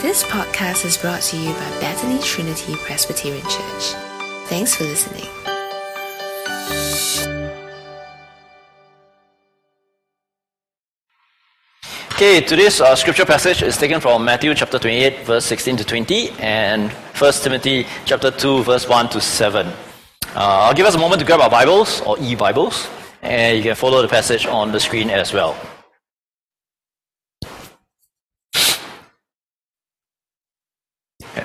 This podcast is brought to you by Bethany Trinity Presbyterian Church. Thanks for listening. Okay, today's uh, scripture passage is taken from Matthew chapter 28, verse 16 to 20, and 1 Timothy chapter 2, verse 1 to 7. Uh, I'll give us a moment to grab our Bibles or e Bibles, and you can follow the passage on the screen as well. Okay.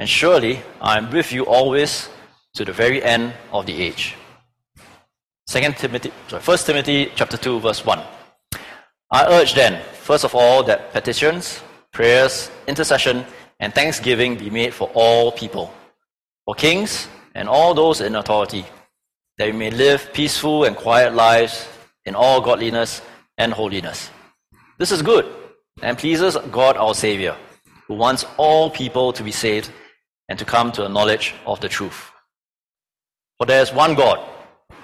And surely I am with you always to the very end of the age. Second Timothy, sorry, 1 Timothy chapter 2, verse 1. I urge then, first of all, that petitions, prayers, intercession, and thanksgiving be made for all people, for kings and all those in authority, that we may live peaceful and quiet lives in all godliness and holiness. This is good and pleases God our Savior, who wants all people to be saved and to come to a knowledge of the truth. For there is one God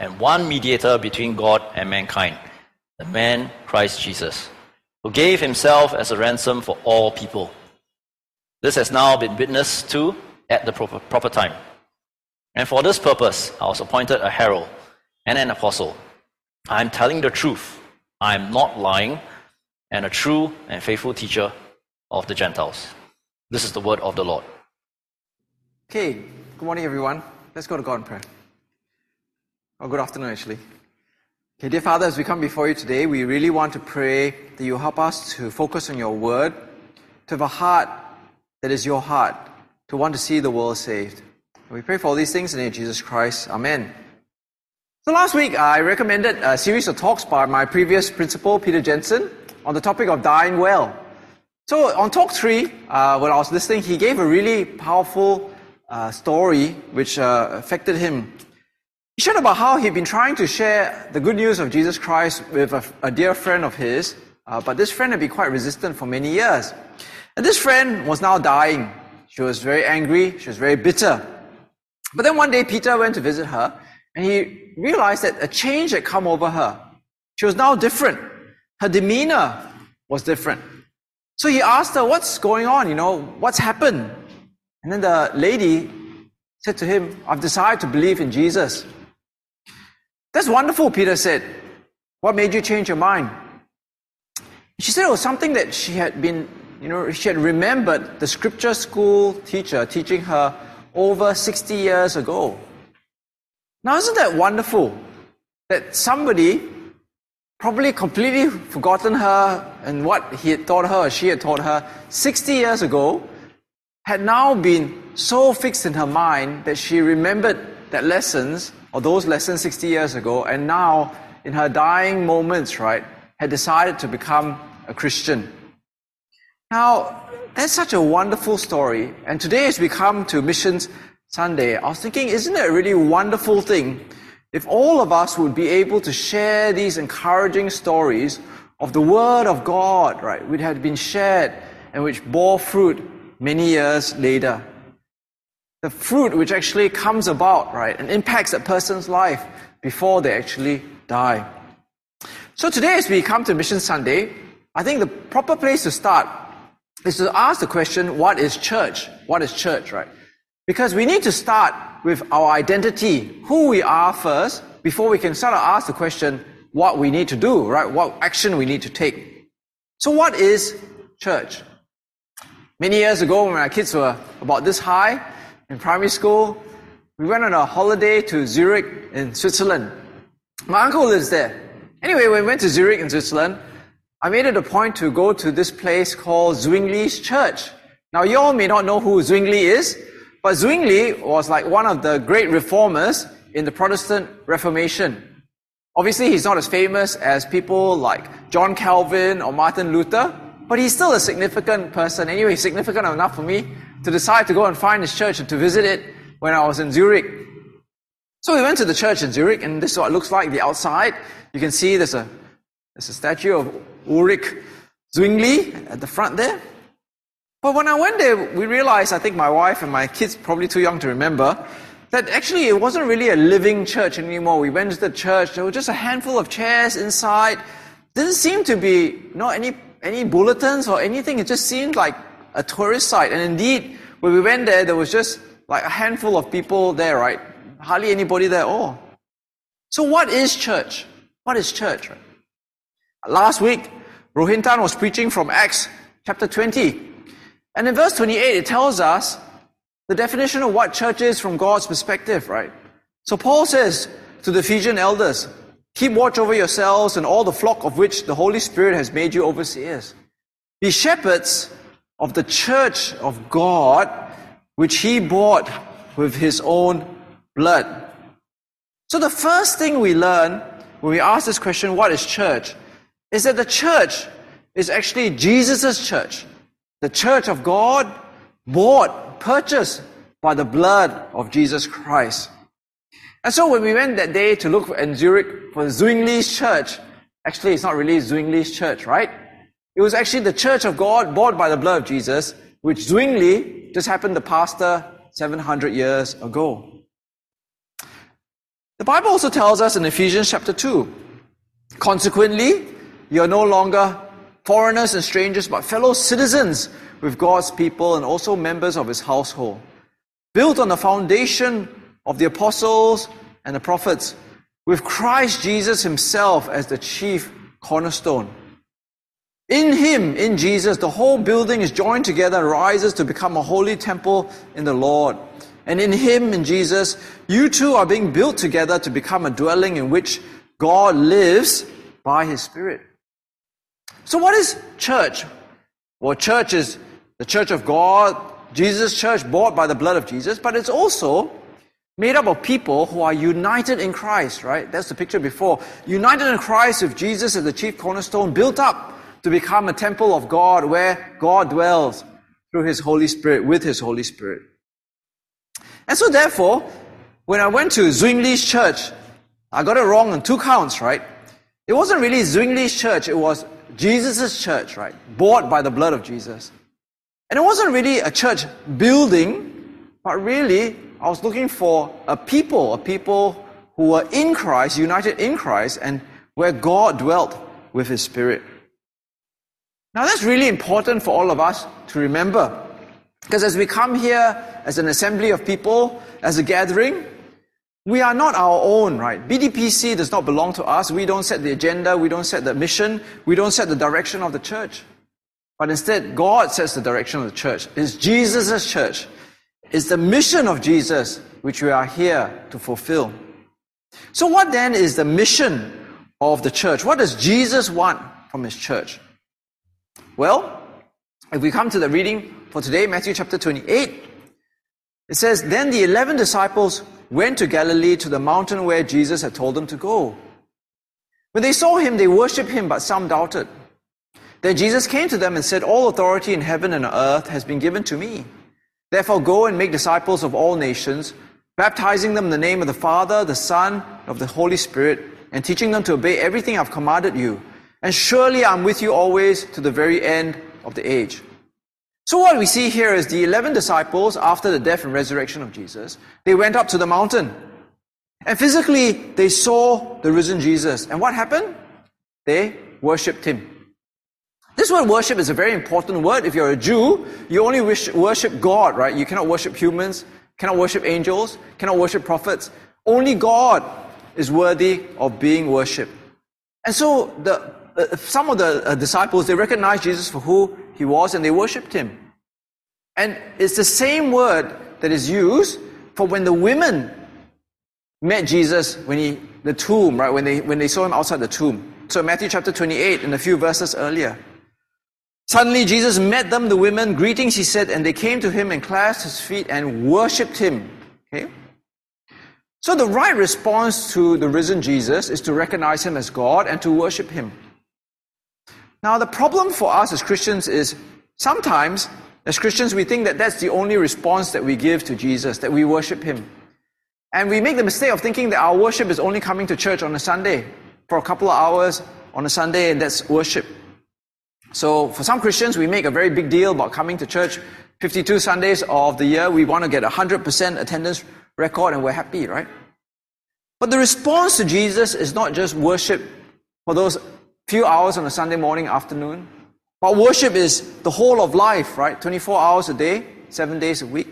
and one mediator between God and mankind the man Christ Jesus, who gave himself as a ransom for all people. This has now been witnessed to at the proper, time. And for this purpose, I was appointed a herald and an apostle. I am telling the truth. I am not lying, and a true and faithful teacher of the Gentiles. This is the word of the Lord. Okay, good morning, everyone. Let's go to God in prayer. Oh, good afternoon, actually. Okay, dear Father, as we come before you today, we really want to pray that you help us to focus on your word, to have a heart that is your heart, to want to see the world saved. And We pray for all these things in the name of Jesus Christ. Amen. So last week, I recommended a series of talks by my previous principal, Peter Jensen, on the topic of dying well. So on talk three, uh, when I was listening, he gave a really powerful uh, story which uh, affected him he shared about how he'd been trying to share the good news of Jesus Christ with a, a dear friend of his, uh, but this friend had been quite resistant for many years. And this friend was now dying. She was very angry, she was very bitter. But then one day Peter went to visit her, and he realized that a change had come over her. She was now different. Her demeanor was different. So he asked her, What's going on? You know, what's happened? And then the lady said to him, I've decided to believe in Jesus. That's wonderful, Peter said. What made you change your mind? She said it was something that she had been, you know, she had remembered the scripture school teacher teaching her over 60 years ago. Now, isn't that wonderful? That somebody probably completely forgotten her and what he had taught her or she had taught her 60 years ago had now been so fixed in her mind that she remembered that lessons or those lessons 60 years ago, and now in her dying moments, right, had decided to become a Christian. Now, that's such a wonderful story. And today, as we come to Missions Sunday, I was thinking, isn't it a really wonderful thing if all of us would be able to share these encouraging stories of the Word of God, right, which had been shared and which bore fruit many years later? the fruit which actually comes about, right, and impacts a person's life before they actually die. So today, as we come to Mission Sunday, I think the proper place to start is to ask the question, what is church? What is church, right? Because we need to start with our identity, who we are first, before we can start to ask the question, what we need to do, right? What action we need to take. So what is church? Many years ago, when our kids were about this high, in primary school, we went on a holiday to Zurich in Switzerland. My uncle lives there. Anyway, when we went to Zurich in Switzerland, I made it a point to go to this place called Zwingli's Church. Now, you all may not know who Zwingli is, but Zwingli was like one of the great reformers in the Protestant Reformation. Obviously, he's not as famous as people like John Calvin or Martin Luther, but he's still a significant person. Anyway, significant enough for me to decide to go and find his church and to visit it when I was in Zurich. So we went to the church in Zurich, and this is what it looks like the outside. You can see there's a, there's a statue of Ulrich Zwingli at the front there. But when I went there, we realized, I think my wife and my kids, probably too young to remember, that actually it wasn't really a living church anymore. We went to the church, there were just a handful of chairs inside. Didn't seem to be not any any bulletins or anything. It just seemed like a tourist site. And indeed, when we went there, there was just like a handful of people there, right? Hardly anybody there at all. So what is church? What is church? Right? Last week, Rohintan was preaching from Acts chapter 20. And in verse 28, it tells us the definition of what church is from God's perspective, right? So Paul says to the Ephesian elders, keep watch over yourselves and all the flock of which the Holy Spirit has made you overseers. Be shepherds of the church of God, which he bought with his own blood. So the first thing we learn when we ask this question, what is church? Is that the church is actually Jesus' church. The church of God bought, purchased by the blood of Jesus Christ. And so when we went that day to look in Zurich for Zwingli's church, actually it's not really Zwingli's church, right? It was actually the church of God bought by the blood of Jesus, which Zwingli just happened to pastor 700 years ago. The Bible also tells us in Ephesians chapter 2, consequently, you are no longer foreigners and strangers, but fellow citizens with God's people and also members of his household, built on the foundation of the apostles and the prophets, with Christ Jesus himself as the chief cornerstone. In him, in Jesus, the whole building is joined together and rises to become a holy temple in the Lord. And in him, in Jesus, you two are being built together to become a dwelling in which God lives by his Spirit. So, what is church? Well, church is the church of God, Jesus' church bought by the blood of Jesus, but it's also made up of people who are united in Christ, right? That's the picture before. United in Christ with Jesus as the chief cornerstone, built up to become a temple of God where God dwells through His Holy Spirit, with His Holy Spirit. And so, therefore, when I went to Zwingli's church, I got it wrong on two counts, right? It wasn't really Zwingli's church, it was Jesus' church, right? Bought by the blood of Jesus. And it wasn't really a church building, but really, I was looking for a people, a people who were in Christ, united in Christ, and where God dwelt with His Spirit. Now, that's really important for all of us to remember. Because as we come here as an assembly of people, as a gathering, we are not our own, right? BTPC does not belong to us. We don't set the agenda. We don't set the mission. We don't set the direction of the church. But instead, God sets the direction of the church. It's Jesus' church. It's the mission of Jesus which we are here to fulfill. So what then is the mission of the church? What does Jesus want from his church? Well, if we come to the reading for today, Matthew chapter 28, it says, Then the eleven disciples went to Galilee to the mountain where Jesus had told them to go. When they saw him, they worshipped him, but some doubted. Then Jesus came to them and said, All authority in heaven and earth has been given to me. Therefore, go and make disciples of all nations, baptizing them in the name of the Father, the Son, of the Holy Spirit, and teaching them to obey everything I've commanded you. And surely I'm with you always to the very end of the age. So what we see here is the 11 disciples, after the death and resurrection of Jesus, they went up to the mountain. And physically, they saw the risen Jesus. And what happened? They worshipped him. This word worship is a very important word. If you're a Jew, you only wish, worship God, right? You cannot worship humans, cannot worship angels, cannot worship prophets. Only God is worthy of being worshipped. And so the, uh, some of the uh, disciples, they recognized Jesus for who he was and they worshipped him. And it's the same word that is used for when the women met Jesus when he, the tomb, right? When they, when they saw him outside the tomb. So Matthew chapter 28 and a few verses earlier. Suddenly Jesus met them, the women. Greetings, he said, and they came to him and clasped his feet and worshipped him. Okay? So the right response to the risen Jesus is to recognize him as God and to worship him. Now, the problem for us as Christians is sometimes, as Christians, we think that that's the only response that we give to Jesus, that we worship Him. And we make the mistake of thinking that our worship is only coming to church on a Sunday for a couple of hours on a Sunday, and that's worship. So, for some Christians, we make a very big deal about coming to church 52 Sundays of the year. We want to get a 100% attendance record, and we're happy, right? But the response to Jesus is not just worship for those few hours on a Sunday morning, afternoon. But worship is the whole of life, right? 24 hours a day, seven days a week.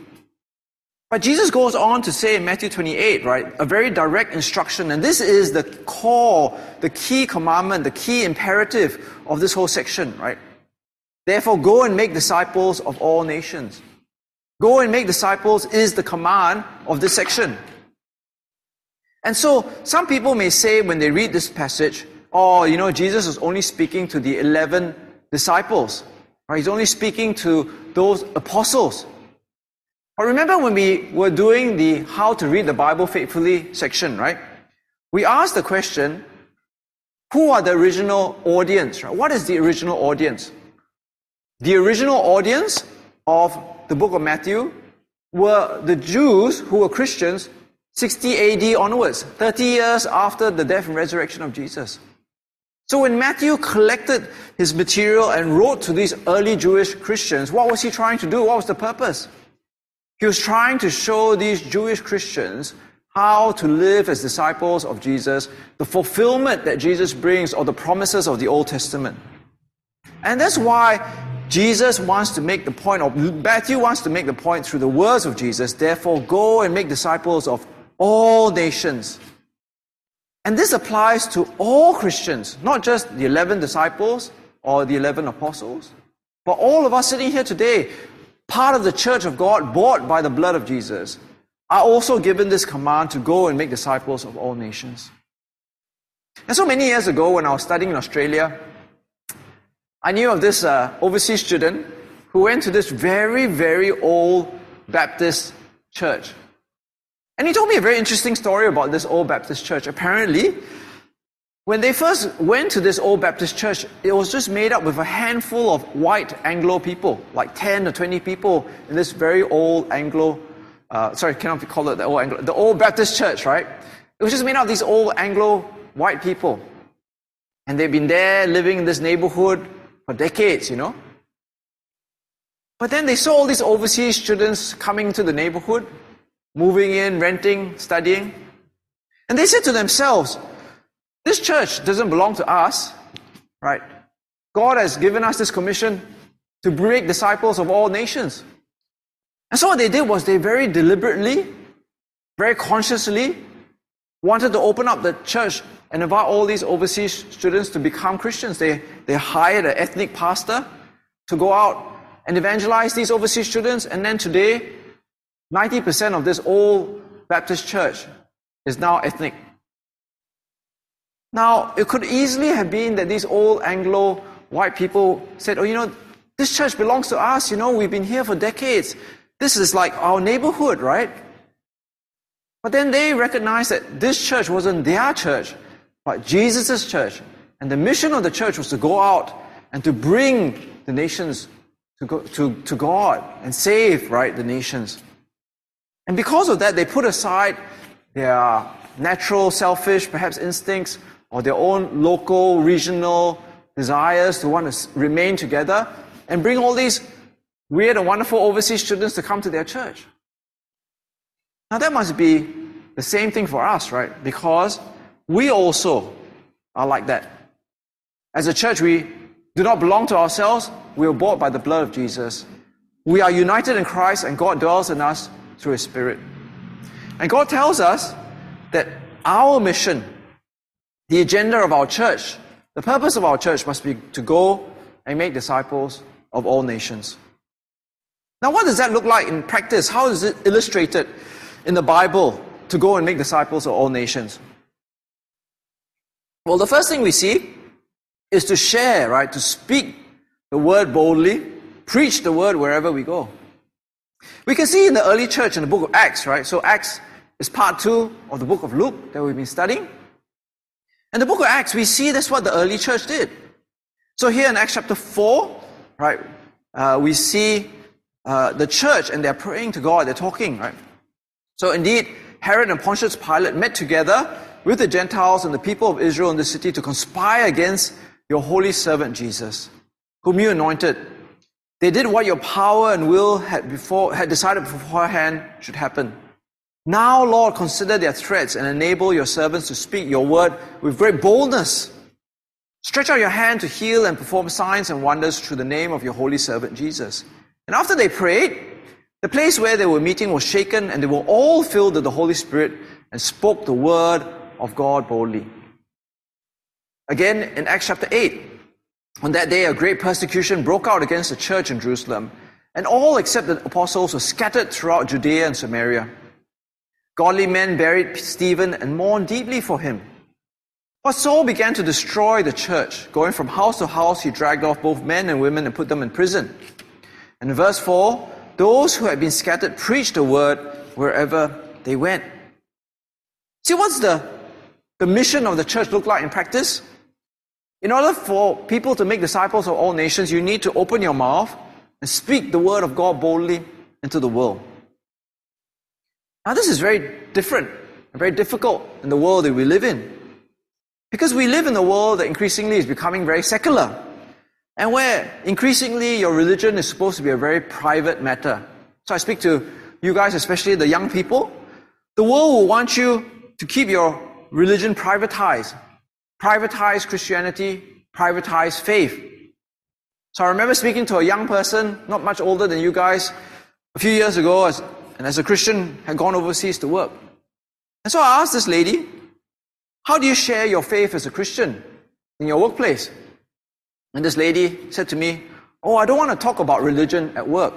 But Jesus goes on to say in Matthew 28, right, a very direct instruction, and this is the core, the key commandment, the key imperative of this whole section, right? Therefore, go and make disciples of all nations. Go and make disciples is the command of this section. And so, some people may say when they read this passage, oh, you know, Jesus is only speaking to the 11 disciples. Right? He's only speaking to those apostles. But remember when we were doing the how to read the Bible faithfully section, right? We asked the question, who are the original audience? Right? What is the original audience? The original audience of the book of Matthew were the Jews who were Christians 60 AD onwards, 30 years after the death and resurrection of Jesus. So when Matthew collected his material and wrote to these early Jewish Christians, what was he trying to do? What was the purpose? He was trying to show these Jewish Christians how to live as disciples of Jesus, the fulfillment that Jesus brings of the promises of the Old Testament. And that's why Jesus wants to make the point, or Matthew wants to make the point through the words of Jesus, therefore go and make disciples of all nations. And this applies to all Christians, not just the 11 disciples or the 11 apostles, but all of us sitting here today, part of the church of God, bought by the blood of Jesus, are also given this command to go and make disciples of all nations. And so many years ago, when I was studying in Australia, I knew of this uh, overseas student who went to this very, very old Baptist church. And he told me a very interesting story about this old Baptist church. Apparently, when they first went to this old Baptist church, it was just made up with a handful of white Anglo people, like 10 or 20 people in this very old Anglo, uh, sorry, cannot call it the old Anglo, the old Baptist church, right? It was just made up of these old Anglo white people. And they've been there living in this neighborhood for decades, you know. But then they saw all these overseas students coming to the neighborhood moving in, renting, studying. And they said to themselves, this church doesn't belong to us, right? God has given us this commission to make disciples of all nations. And so what they did was they very deliberately, very consciously wanted to open up the church and invite all these overseas students to become Christians. They, they hired an ethnic pastor to go out and evangelize these overseas students. And then today, 90% of this old Baptist church is now ethnic. Now, it could easily have been that these old Anglo white people said, oh, you know, this church belongs to us, you know, we've been here for decades. This is like our neighborhood, right? But then they recognized that this church wasn't their church, but Jesus' church. And the mission of the church was to go out and to bring the nations to, go, to, to God and save, right, the nations. And because of that, they put aside their natural, selfish, perhaps instincts, or their own local, regional desires to want to remain together and bring all these weird and wonderful overseas students to come to their church. Now, that must be the same thing for us, right? Because we also are like that. As a church, we do not belong to ourselves, we are bought by the blood of Jesus. We are united in Christ, and God dwells in us through His Spirit. And God tells us that our mission, the agenda of our church, the purpose of our church must be to go and make disciples of all nations. Now, what does that look like in practice? How is it illustrated in the Bible to go and make disciples of all nations? Well, the first thing we see is to share, right? To speak the word boldly, preach the word wherever we go. We can see in the early church in the book of Acts, right? So Acts is part two of the book of Luke that we've been studying. In the book of Acts, we see that's what the early church did. So here in Acts chapter 4, right, uh, we see uh, the church and they're praying to God, they're talking, right? So indeed, Herod and Pontius Pilate met together with the Gentiles and the people of Israel in the city to conspire against your holy servant Jesus, whom you anointed. They did what your power and will had before had decided beforehand should happen. Now, Lord, consider their threats and enable your servants to speak your word with great boldness. Stretch out your hand to heal and perform signs and wonders through the name of your holy servant Jesus. And after they prayed, the place where they were meeting was shaken, and they were all filled with the Holy Spirit and spoke the word of God boldly. Again, in Acts chapter 8, on that day, a great persecution broke out against the church in Jerusalem, and all except the apostles were scattered throughout Judea and Samaria. Godly men buried Stephen and mourned deeply for him. But Saul began to destroy the church. Going from house to house, he dragged off both men and women and put them in prison. And in verse 4, those who had been scattered preached the word wherever they went. See, what's the, the mission of the church look like in practice? In order for people to make disciples of all nations, you need to open your mouth and speak the word of God boldly into the world. Now, this is very different and very difficult in the world that we live in. Because we live in a world that increasingly is becoming very secular. And where increasingly your religion is supposed to be a very private matter. So I speak to you guys, especially the young people. The world will want you to keep your religion privatized. Privatize Christianity, privatize faith. So I remember speaking to a young person, not much older than you guys, a few years ago, and as a Christian, had gone overseas to work. And so I asked this lady, how do you share your faith as a Christian in your workplace? And this lady said to me, Oh, I don't want to talk about religion at work.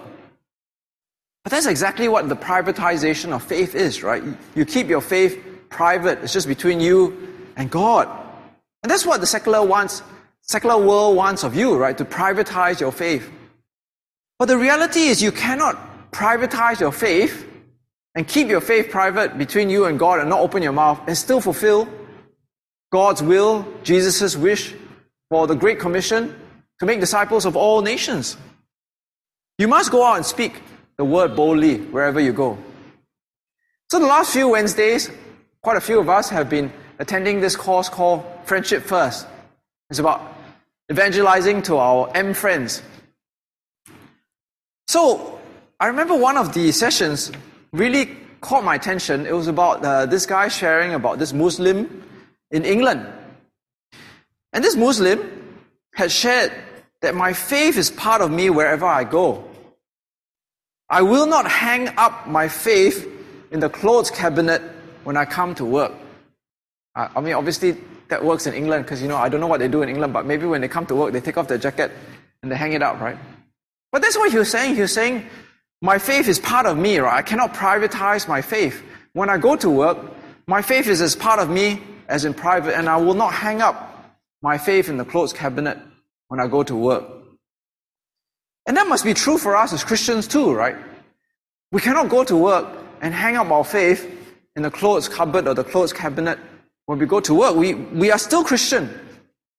But that's exactly what the privatization of faith is, right? You keep your faith private. It's just between you and God. And that's what the secular wants, secular world wants of you, right? To privatize your faith. But the reality is you cannot privatize your faith and keep your faith private between you and God and not open your mouth and still fulfill God's will, Jesus' wish for the Great Commission to make disciples of all nations. You must go out and speak the word boldly wherever you go. So, the last few Wednesdays, quite a few of us have been attending this course called Friendship First. It's about evangelizing to our M friends. So, I remember one of the sessions really caught my attention. It was about uh, this guy sharing about this Muslim in England. And this Muslim had shared that my faith is part of me wherever I go. I will not hang up my faith in the clothes cabinet when I come to work. I mean, obviously, that works in England because, you know, I don't know what they do in England, but maybe when they come to work, they take off their jacket and they hang it up, right? But that's what he was saying. He was saying, my faith is part of me, right? I cannot privatize my faith. When I go to work, my faith is as part of me as in private, and I will not hang up my faith in the clothes cabinet when I go to work. And that must be true for us as Christians too, right? We cannot go to work and hang up our faith in the clothes cupboard or the clothes cabinet when we go to work. We, we are still Christian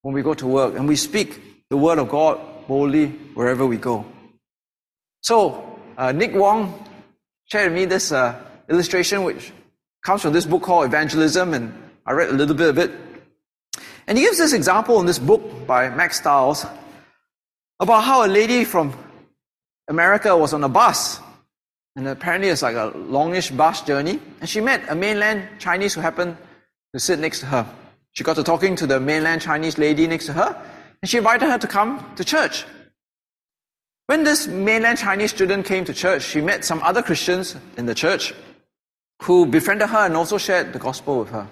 when we go to work and we speak the word of God boldly wherever we go. So, uh, Nick Wong shared with me this uh, illustration which comes from this book called Evangelism and I read a little bit of it. And he gives this example in this book by Mack Stiles about how a lady from America was on a bus. And apparently it's like a longish bus journey. And she met a mainland Chinese who happened to sit next to her. She got to talking to the mainland Chinese lady next to her. And she invited her to come to church. When this mainland Chinese student came to church, she met some other Christians in the church who befriended her and also shared the gospel with her.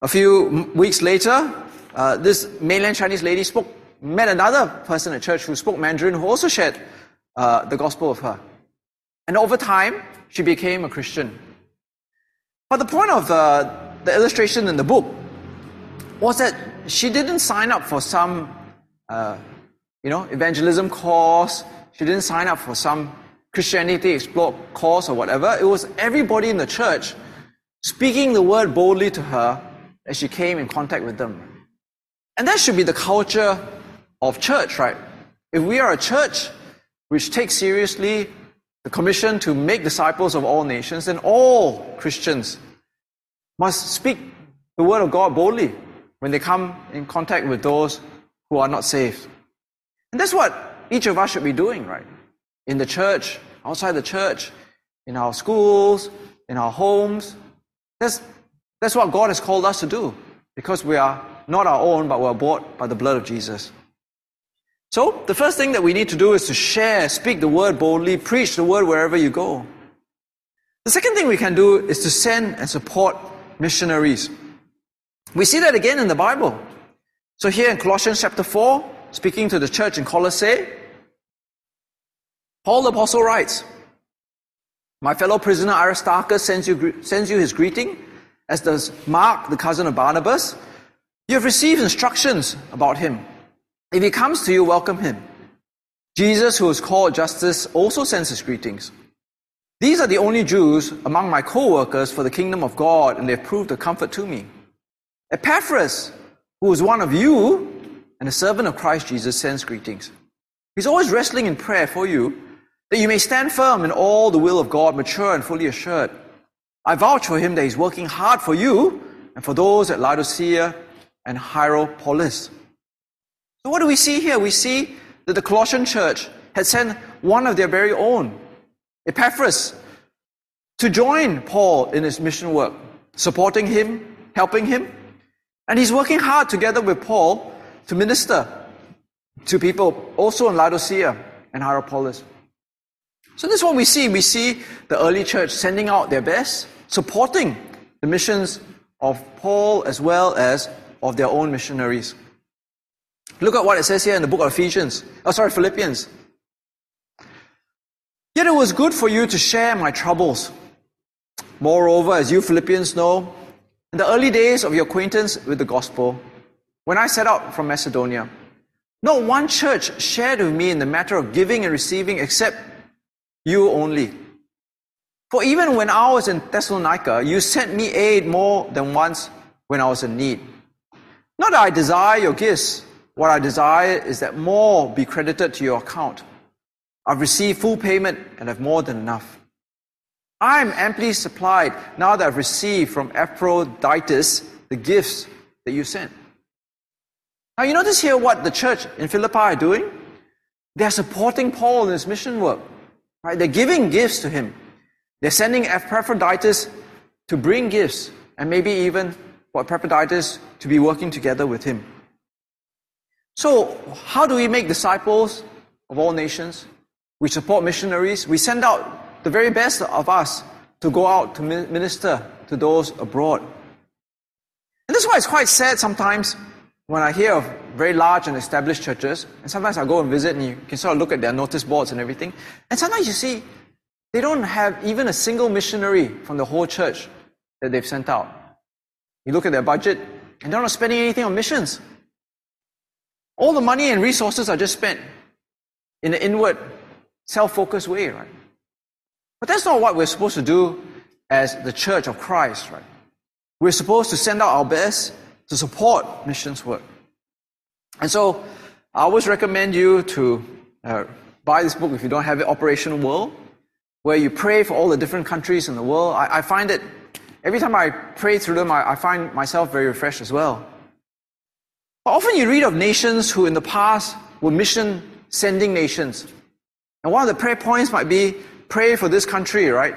A few weeks later, uh, this mainland Chinese lady spoke, met another person at church who spoke Mandarin who also shared uh, the gospel with her. And over time, she became a Christian. But the point of the, the illustration in the book was that she didn't sign up for some, uh, you know, evangelism course. She didn't sign up for some Christianity Explored course or whatever. It was everybody in the church speaking the word boldly to her as she came in contact with them. And that should be the culture of church, right? If we are a church which takes seriously the commission to make disciples of all nations, then all Christians must speak the word of God boldly when they come in contact with those who are not saved. And that's what each of us should be doing, right? In the church, outside the church, in our schools, in our homes. That's, that's what God has called us to do because we are not our own, but we're bought by the blood of Jesus. So, the first thing that we need to do is to share, speak the word boldly, preach the word wherever you go. The second thing we can do is to send and support missionaries. We see that again in the Bible. So, here in Colossians chapter 4, speaking to the church in Colossae, Paul the Apostle writes, My fellow prisoner Aristarchus sends you, sends you his greeting, as does Mark, the cousin of Barnabas. You have received instructions about him. If he comes to you, welcome him. Jesus, who is called Justus, also sends his greetings. These are the only Jews among my co workers for the kingdom of God, and they have proved a comfort to me. Epaphras, who is one of you and a servant of Christ Jesus, sends greetings. He's always wrestling in prayer for you, that you may stand firm in all the will of God, mature and fully assured. I vouch for him that he's working hard for you and for those at Laodicea and Hierapolis. So, what do we see here? We see that the Colossian church had sent one of their very own, Epaphras, to join Paul in his mission work, supporting him, helping him. And he's working hard together with Paul to minister to people also in Laodicea and Hierapolis. So this is what we see. We see the early church sending out their best, supporting the missions of Paul as well as of their own missionaries. Look at what it says here in the book of Ephesians. Oh, sorry, Philippians. Yet it was good for you to share my troubles. Moreover, as you Philippians know, in the early days of your acquaintance with the gospel, when I set out from Macedonia, not one church shared with me in the matter of giving and receiving except you only. For even when I was in Thessalonica, you sent me aid more than once when I was in need. Not that I desire your gifts. What I desire is that more be credited to your account. I've received full payment and have more than enough. I am amply supplied now that I've received from Epaphroditus the gifts that you sent. Now, you notice here what the church in Philippi are doing? They're supporting Paul in his mission work. Right? They're giving gifts to him. They're sending Epaphroditus to bring gifts and maybe even for Epaphroditus to be working together with him. So, how do we make disciples of all nations? We support missionaries. We send out the very best of us to go out to minister to those abroad. And this is why it's quite sad sometimes when I hear of very large and established churches, and sometimes I go and visit and you can sort of look at their notice boards and everything, and sometimes you see they don't have even a single missionary from the whole church that they've sent out. You look at their budget, and they're not spending anything on missions. All the money and resources are just spent in an inward, self focused way, right? But that's not what we're supposed to do as the church of Christ, right? We're supposed to send out our best to support missions work. And so, I always recommend you to uh, buy this book if you don't have it, Operation World, where you pray for all the different countries in the world. I, I find it Every time I pray through them, I, I find myself very refreshed as well. But often you read of nations who in the past were mission sending nations. And one of the prayer points might be pray for this country, right?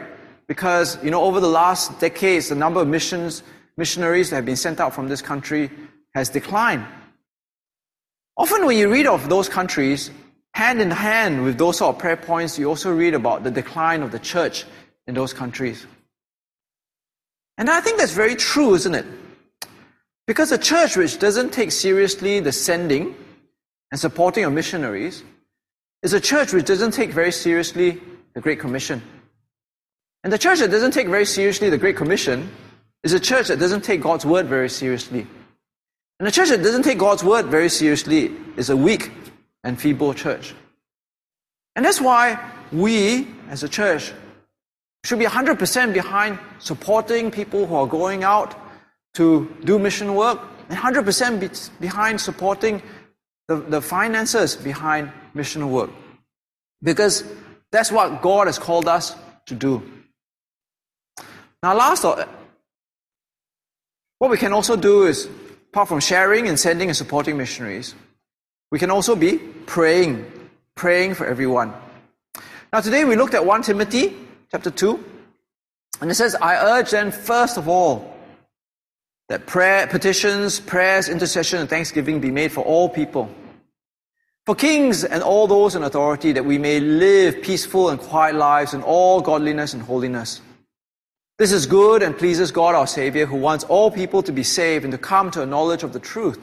Because, you know, over the last decades, the number of missions, missionaries that have been sent out from this country has declined. Often when you read of those countries, hand in hand with those sort of prayer points, you also read about the decline of the church in those countries. And I think that's very true, isn't it? Because a church which doesn't take seriously the sending and supporting of missionaries is a church which doesn't take very seriously the Great Commission. And the church that doesn't take very seriously the Great Commission is a church that doesn't take God's word very seriously. And a church that doesn't take God's word very seriously is a weak and feeble church. And that's why we, as a church, should be 100% behind supporting people who are going out to do mission work, and 100% behind supporting the, the finances behind mission work. Because that's what God has called us to do. Now, last, what we can also do is, apart from sharing and sending and supporting missionaries, we can also be praying, praying for everyone. Now, today we looked at 1 Timothy chapter 2, and it says, I urge then, first of all, that prayer, petitions, prayers, intercession, and thanksgiving be made for all people. For kings and all those in authority, that we may live peaceful and quiet lives in all godliness and holiness. This is good and pleases God our Savior, who wants all people to be saved and to come to a knowledge of the truth.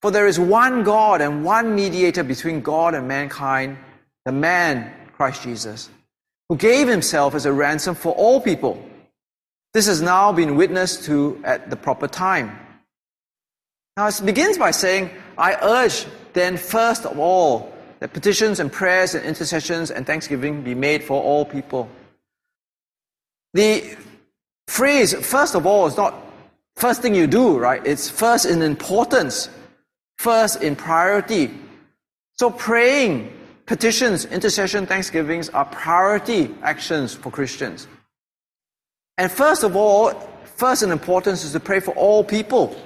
For there is one God and one mediator between God and mankind, the man, Christ Jesus, who gave himself as a ransom for all people. This has now been witnessed to at the proper time. Now it begins by saying, I urge then first of all that petitions and prayers and intercessions and thanksgiving be made for all people. The phrase, first of all, is not first thing you do, right? It's first in importance, first in priority. So praying, petitions, intercession, thanksgivings are priority actions for Christians. And first of all, first in importance is to pray for all people.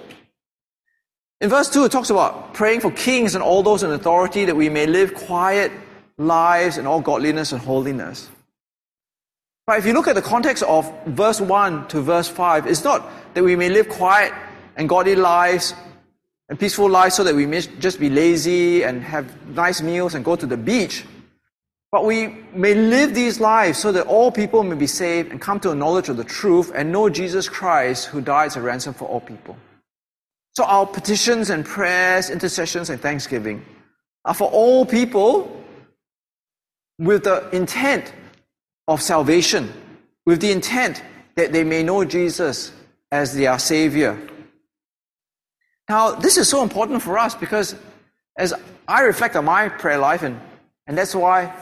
In verse 2, it talks about praying for kings and all those in authority that we may live quiet lives in all godliness and holiness. But if you look at the context of verse 1 to verse 5, it's not that we may live quiet and godly lives and peaceful lives so that we may just be lazy and have nice meals and go to the beach. But we may live these lives so that all people may be saved and come to a knowledge of the truth and know Jesus Christ who died as a ransom for all people. So our petitions and prayers, intercessions and thanksgiving are for all people with the intent of salvation with the intent that they may know Jesus as their Savior. Now, this is so important for us because as I reflect on my prayer life, and, and that's why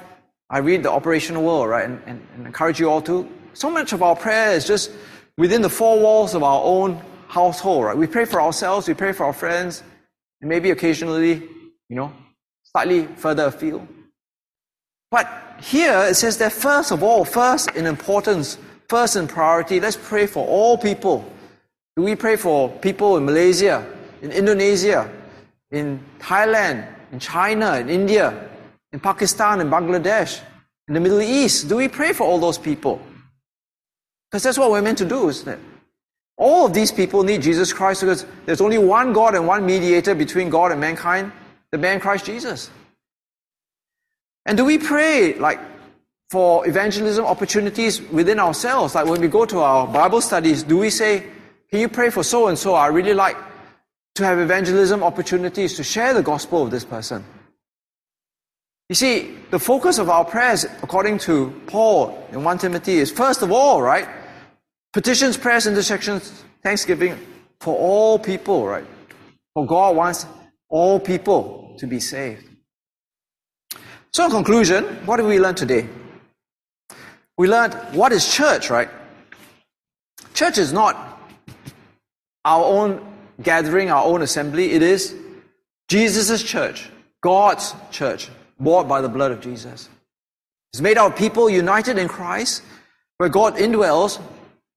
I read the Operation World, right, and, and, and encourage you all to, so much of our prayer is just within the four walls of our own household, right? We pray for ourselves, we pray for our friends, and maybe occasionally, you know, slightly further afield. But here it says that first of all, first in importance, first in priority, let's pray for all people. Do we pray for people in Malaysia, in Indonesia, in Thailand, in China, in India, in Pakistan, in Bangladesh, in the Middle East? Do we pray for all those people? Because that's what we're meant to do, isn't it? All of these people need Jesus Christ because there's only one God and one mediator between God and mankind, the man Christ Jesus. And do we pray like for evangelism opportunities within ourselves? Like when we go to our Bible studies, do we say, Can you pray for so and so? I really like to have evangelism opportunities to share the gospel with this person. You see, the focus of our prayers, according to Paul in 1 Timothy, is first of all, right? Petitions, prayers, intercessions, thanksgiving for all people, right? For God wants all people to be saved. So, in conclusion, what did we learn today? We learned what is church, right? Church is not our own gathering, our own assembly. It is Jesus' church, God's church, bought by the blood of Jesus. It's made of people united in Christ, where God indwells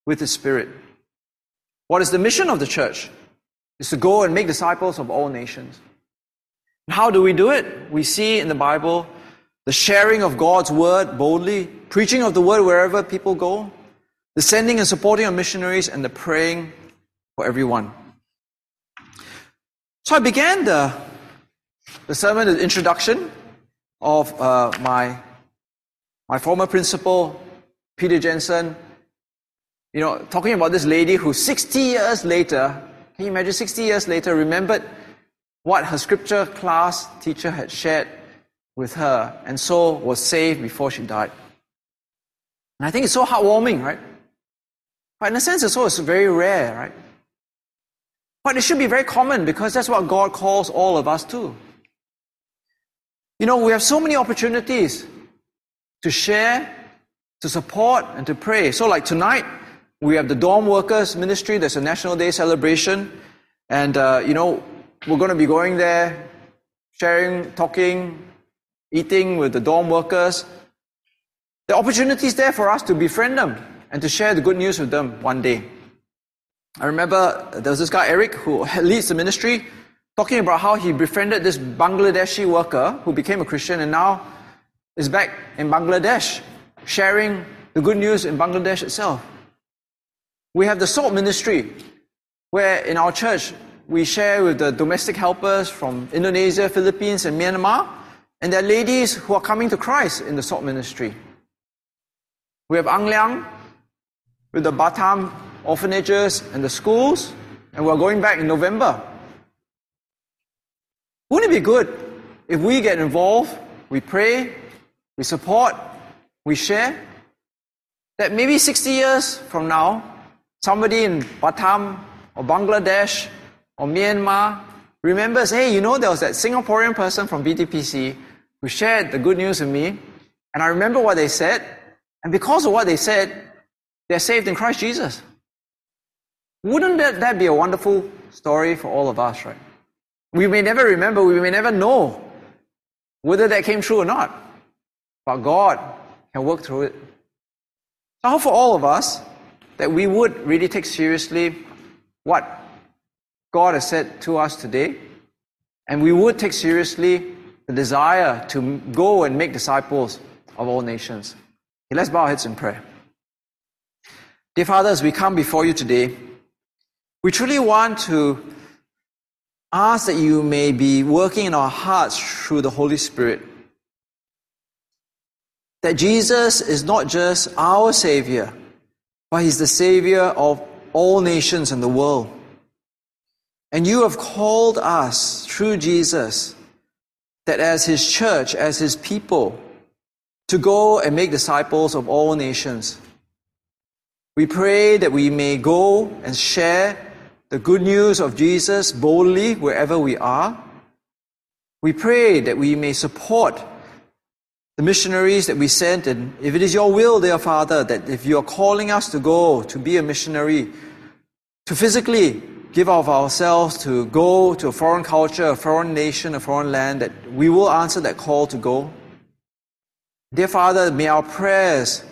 with His Spirit. What is the mission of the church? Is to go and make disciples of all nations. How do we do it? We see in the Bible the sharing of God's word boldly, preaching of the word wherever people go, the sending and supporting of missionaries, and the praying for everyone. So I began the, the sermon, the introduction of uh, my, my former principal, Peter Jensen, you know, talking about this lady who 60 years later, can you imagine 60 years later, remembered what her scripture class teacher had shared with her and so was saved before she died. And I think it's so heartwarming, right? But in a sense, it's also very rare, right? But it should be very common because that's what God calls all of us to. You know, we have so many opportunities to share, to support, and to pray. So, like tonight, we have the Dorm Workers Ministry. There's a National Day celebration. And, uh, you know, we're going to be going there sharing, talking, eating with the dorm workers. The opportunity is there for us to befriend them and to share the good news with them one day. I remember there was this guy, Eric, who leads the ministry, talking about how he befriended this Bangladeshi worker who became a Christian and now is back in Bangladesh, sharing the good news in Bangladesh itself. We have the SALT ministry, where in our church we share with the domestic helpers from Indonesia, Philippines, and Myanmar, and there are ladies who are coming to Christ in the SALT ministry. We have Ang Liang with the Batam orphanages and the schools, and we're going back in November. Wouldn't it be good if we get involved, we pray, we support, we share? That maybe 60 years from now, somebody in Batam or Bangladesh or Myanmar remembers, hey, you know, there was that Singaporean person from BTPC who shared the good news with me, and I remember what they said, and because of what they said, they're saved in Christ Jesus. Wouldn't that, that be a wonderful story for all of us, right? We may never remember, we may never know whether that came true or not, but God can work through it. So, I hope for all of us that we would really take seriously what God has said to us today, and we would take seriously the desire to go and make disciples of all nations. Okay, let's bow our heads in prayer. Dear Father, as we come before you today, we truly want to ask that you may be working in our hearts through the Holy Spirit. That Jesus is not just our Savior, but He's the Savior of all nations in the world. And you have called us through Jesus that as His church, as His people, to go and make disciples of all nations. We pray that we may go and share the good news of Jesus boldly wherever we are. We pray that we may support the missionaries that we sent, and if it is your will, dear Father, that if you are calling us to go to be a missionary, to physically give of ourselves to go to a foreign culture, a foreign nation, a foreign land, that we will answer that call to go. Dear Father, may our prayers,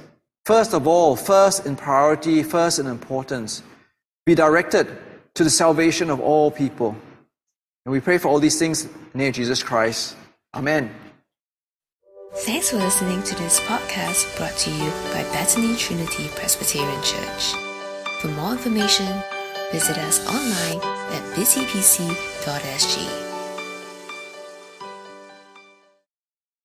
first of all, first in priority, first in importance, be directed to the salvation of all people. And we pray for all these things in the name of Jesus Christ. Amen. Thanks for listening to this podcast brought to you by Bethany Trinity Presbyterian Church. For more information, visit us online at btpc.sg.